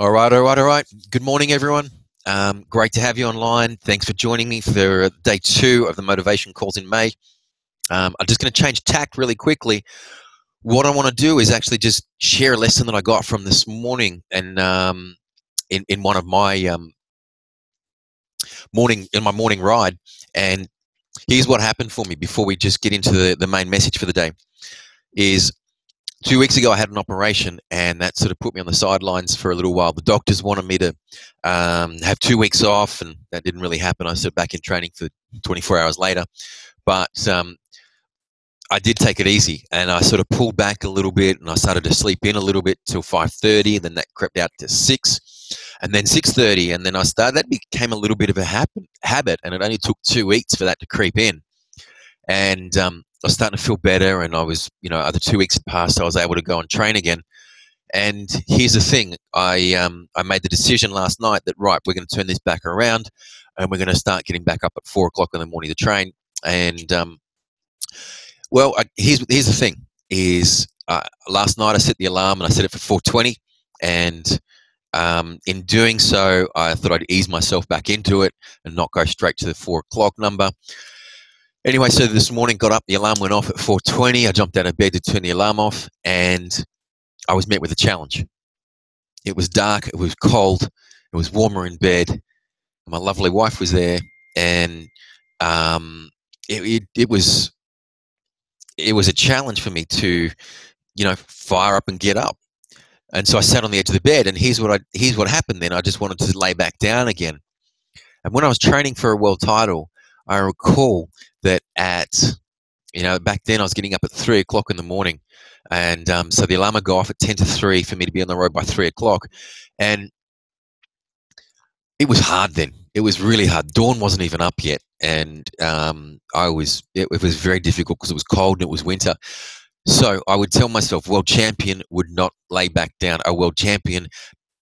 All right, all right, all right. Good morning, everyone. Um, great to have you online. Thanks for joining me for day two of the motivation calls in May. Um, I'm just going to change tact really quickly. What I want to do is actually just share a lesson that I got from this morning and um, in, in one of my um, morning in my morning ride. And here's what happened for me before we just get into the, the main message for the day. Is two weeks ago I had an operation, and that sort of put me on the sidelines for a little while. The doctors wanted me to um, have two weeks off, and that didn't really happen. I was back in training for 24 hours later, but um, I did take it easy, and I sort of pulled back a little bit, and I started to sleep in a little bit till 5:30, and then that crept out to six, and then 6:30, and then I started. That became a little bit of a habit, and it only took two weeks for that to creep in, and um, I was starting to feel better, and I was, you know, other two weeks had passed, I was able to go and train again. And here's the thing: I um, I made the decision last night that right, we're going to turn this back around, and we're going to start getting back up at four o'clock in the morning to train. And um, well, I, here's here's the thing: is uh, last night I set the alarm and I set it for four twenty, and um, in doing so, I thought I'd ease myself back into it and not go straight to the four o'clock number. Anyway, so this morning got up, the alarm went off at 4.20. I jumped out of bed to turn the alarm off and I was met with a challenge. It was dark, it was cold, it was warmer in bed. My lovely wife was there and um, it, it, it was it was a challenge for me to, you know, fire up and get up. And so I sat on the edge of the bed, and here's what I here's what happened. Then I just wanted to lay back down again. And when I was training for a world title, I recall that at you know back then I was getting up at three o'clock in the morning, and um, so the alarm would go off at ten to three for me to be on the road by three o'clock, and it was hard then. It was really hard. Dawn wasn't even up yet, and um, I was it, it was very difficult because it was cold and it was winter. So I would tell myself, world champion would not lay back down. A world champion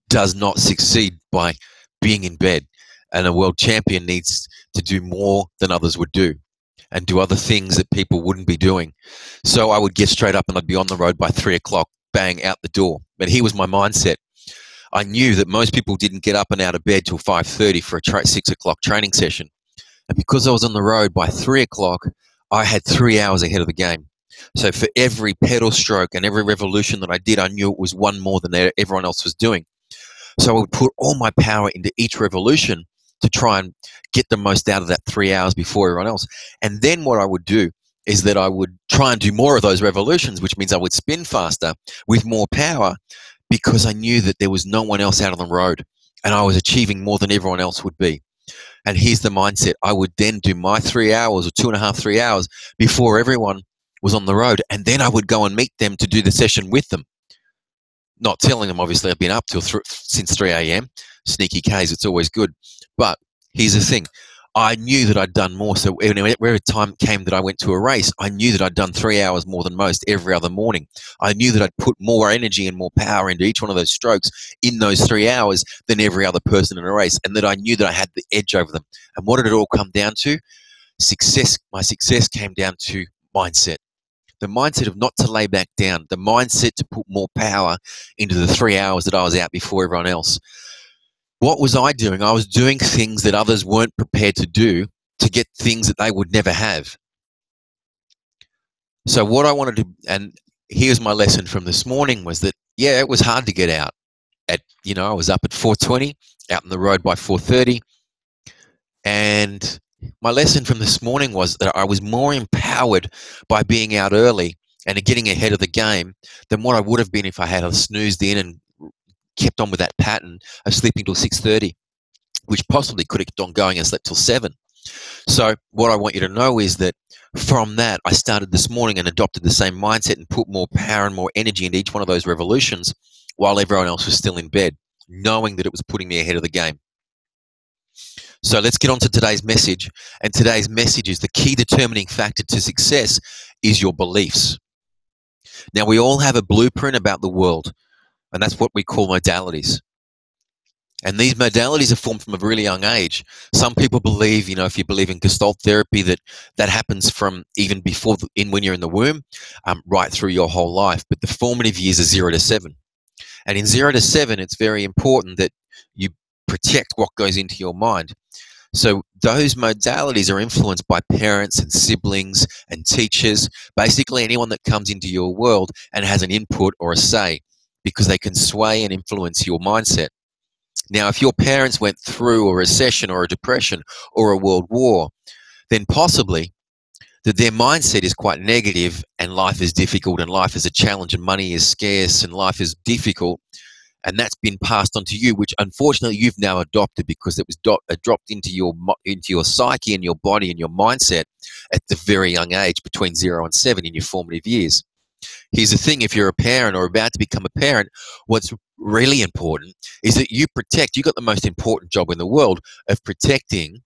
does not succeed by being in bed and a world champion needs to do more than others would do and do other things that people wouldn't be doing. So I would get straight up and I'd be on the road by three o'clock, bang, out the door. But here was my mindset. I knew that most people didn't get up and out of bed till 5.30 for a tra- six o'clock training session. And because I was on the road by three o'clock, I had three hours ahead of the game. So for every pedal stroke and every revolution that I did, I knew it was one more than everyone else was doing. So I would put all my power into each revolution to try and get the most out of that three hours before everyone else. And then what I would do is that I would try and do more of those revolutions, which means I would spin faster with more power because I knew that there was no one else out on the road and I was achieving more than everyone else would be. And here's the mindset I would then do my three hours or two and a half, three hours before everyone was on the road. And then I would go and meet them to do the session with them. Not telling them, obviously, I've been up till th- since 3 a.m. Sneaky K's, it's always good. But here's the mm-hmm. thing I knew that I'd done more. So every time came that I went to a race, I knew that I'd done three hours more than most every other morning. I knew that I'd put more energy and more power into each one of those strokes in those three hours than every other person in a race, and that I knew that I had the edge over them. And what did it all come down to? Success. My success came down to mindset. The mindset of not to lay back down, the mindset to put more power into the three hours that I was out before everyone else what was I doing? I was doing things that others weren't prepared to do to get things that they would never have. So what I wanted to, and here's my lesson from this morning was that yeah, it was hard to get out. At you know, I was up at 4:20, out on the road by 4:30, and my lesson from this morning was that I was more empowered by being out early and getting ahead of the game than what I would have been if I had snoozed in and kept on with that pattern of sleeping till 6.30 which possibly could have kept on going and slept till 7 so what i want you to know is that from that i started this morning and adopted the same mindset and put more power and more energy into each one of those revolutions while everyone else was still in bed knowing that it was putting me ahead of the game. So let's get on to today's message. And today's message is the key determining factor to success is your beliefs. Now we all have a blueprint about the world and that's what we call modalities. And these modalities are formed from a really young age. Some people believe, you know, if you believe in Gestalt therapy, that that happens from even before the, in when you're in the womb, um, right through your whole life. But the formative years are zero to seven. And in zero to seven, it's very important that you protect what goes into your mind. So those modalities are influenced by parents and siblings and teachers, basically anyone that comes into your world and has an input or a say because they can sway and influence your mindset. Now, if your parents went through a recession or a depression or a world war, then possibly that their mindset is quite negative and life is difficult and life is a challenge and money is scarce and life is difficult and that's been passed on to you which unfortunately you've now adopted because it was do- uh, dropped into your into your psyche and your body and your mindset at the very young age between 0 and 7 in your formative years here's the thing if you're a parent or about to become a parent what's really important is that you protect you've got the most important job in the world of protecting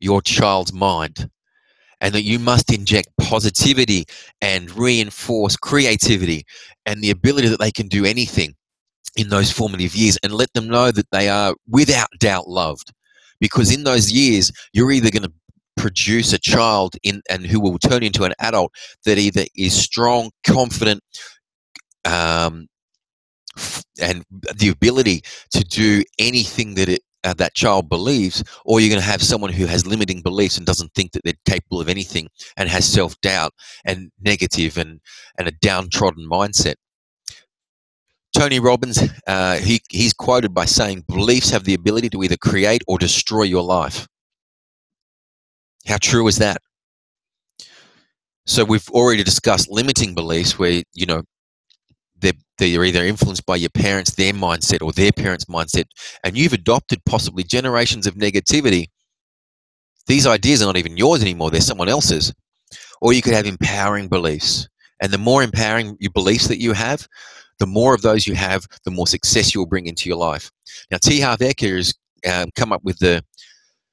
your child's mind and that you must inject positivity and reinforce creativity and the ability that they can do anything in those formative years and let them know that they are without doubt loved. Because in those years you're either going to produce a child in and who will turn into an adult that either is strong confident um, and the ability to do anything that it uh, that child believes, or you're going to have someone who has limiting beliefs and doesn't think that they're capable of anything and has self doubt and negative and, and a downtrodden mindset. Tony Robbins, uh, he, he's quoted by saying, Beliefs have the ability to either create or destroy your life. How true is that? So we've already discussed limiting beliefs where, you know, they're, they're either influenced by your parents, their mindset, or their parents' mindset, and you've adopted possibly generations of negativity. These ideas are not even yours anymore, they're someone else's. Or you could have empowering beliefs. And the more empowering your beliefs that you have, the more of those you have, the more success you'll bring into your life. Now, T. Harv Eker has um, come up with the,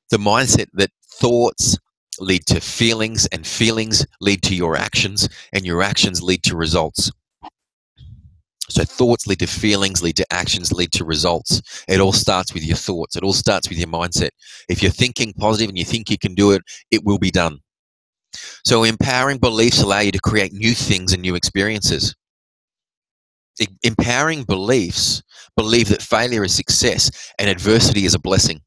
the mindset that thoughts lead to feelings, and feelings lead to your actions, and your actions lead to results. So thoughts lead to feelings, lead to actions, lead to results. It all starts with your thoughts. It all starts with your mindset. If you're thinking positive and you think you can do it, it will be done. So empowering beliefs allow you to create new things and new experiences. Empowering beliefs believe that failure is success and adversity is a blessing.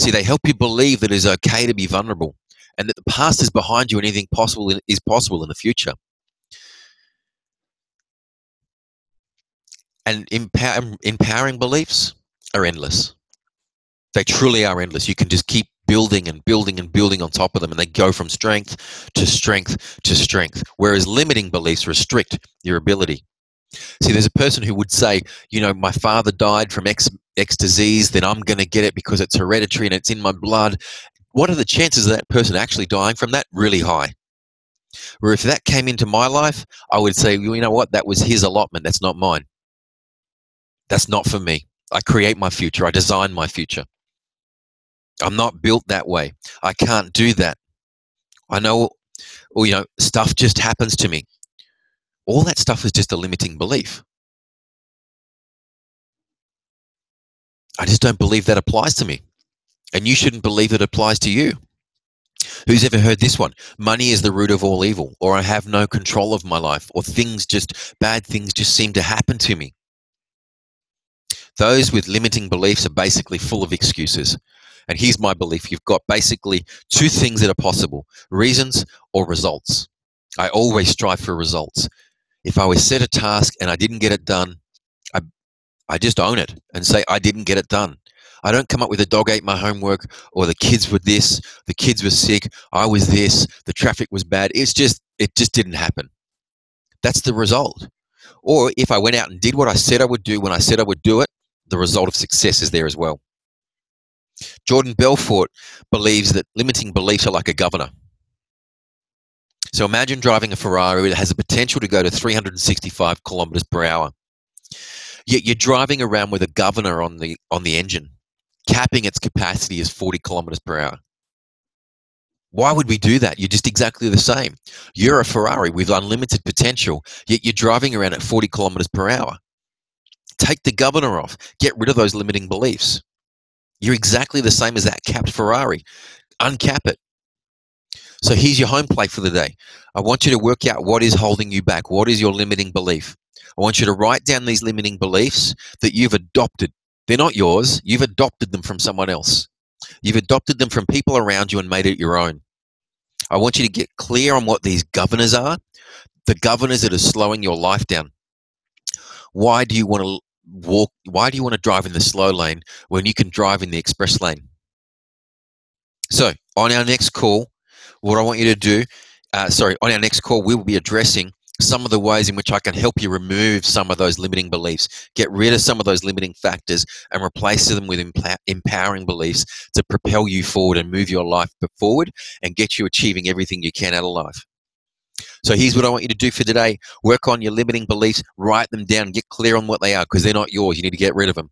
See, they help you believe that it is okay to be vulnerable and that the past is behind you and anything possible is possible in the future. And empower, empowering beliefs are endless. They truly are endless. You can just keep building and building and building on top of them, and they go from strength to strength to strength. Whereas limiting beliefs restrict your ability. See, there's a person who would say, you know, my father died from X, X disease, then I'm going to get it because it's hereditary and it's in my blood. What are the chances of that person actually dying from that? Really high. Where if that came into my life, I would say, well, you know what? That was his allotment. That's not mine. That's not for me. I create my future. I design my future. I'm not built that way. I can't do that. I know, well, you know, stuff just happens to me. All that stuff is just a limiting belief. I just don't believe that applies to me. And you shouldn't believe it applies to you. Who's ever heard this one? Money is the root of all evil, or I have no control of my life, or things just, bad things just seem to happen to me. Those with limiting beliefs are basically full of excuses. And here's my belief you've got basically two things that are possible reasons or results. I always strive for results. If I was set a task and I didn't get it done, I, I just own it and say, I didn't get it done. I don't come up with a dog ate my homework or the kids were this, the kids were sick, I was this, the traffic was bad. It's just, it just didn't happen. That's the result. Or if I went out and did what I said I would do when I said I would do it, the result of success is there as well. Jordan Belfort believes that limiting beliefs are like a governor. So imagine driving a Ferrari that has the potential to go to 365 kilometers per hour. Yet you're driving around with a governor on the on the engine, capping its capacity as 40 kilometers per hour. Why would we do that? You're just exactly the same. You're a Ferrari with unlimited potential, yet you're driving around at 40 kilometers per hour. Take the governor off. Get rid of those limiting beliefs. You're exactly the same as that capped Ferrari. Uncap it. So here's your home plate for the day. I want you to work out what is holding you back. What is your limiting belief? I want you to write down these limiting beliefs that you've adopted. They're not yours, you've adopted them from someone else. You've adopted them from people around you and made it your own. I want you to get clear on what these governors are, the governors that are slowing your life down. Why do you want to walk? Why do you want to drive in the slow lane when you can drive in the express lane? So, on our next call, what I want you to do, uh, sorry, on our next call, we will be addressing some of the ways in which I can help you remove some of those limiting beliefs, get rid of some of those limiting factors, and replace them with empowering beliefs to propel you forward and move your life forward and get you achieving everything you can out of life. So here's what I want you to do for today work on your limiting beliefs, write them down, get clear on what they are because they're not yours. You need to get rid of them.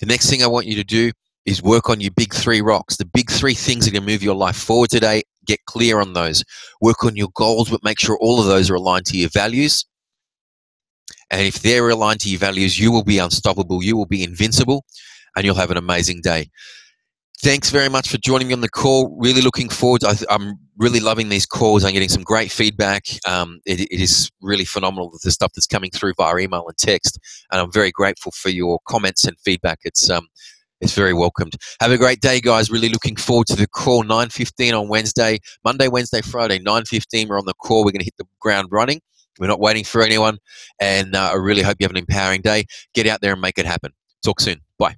The next thing I want you to do is work on your big three rocks, the big three things that can move your life forward today. Get clear on those. Work on your goals, but make sure all of those are aligned to your values. And if they're aligned to your values, you will be unstoppable, you will be invincible, and you'll have an amazing day. Thanks very much for joining me on the call. Really looking forward. I, am really loving these calls. I'm getting some great feedback. Um, it, it is really phenomenal the stuff that's coming through via email and text, and I'm very grateful for your comments and feedback. It's um, it's very welcomed. Have a great day, guys. Really looking forward to the call. 9.15 on Wednesday, Monday, Wednesday, Friday. 9.15, we're on the call. We're going to hit the ground running. We're not waiting for anyone. And uh, I really hope you have an empowering day. Get out there and make it happen. Talk soon. Bye.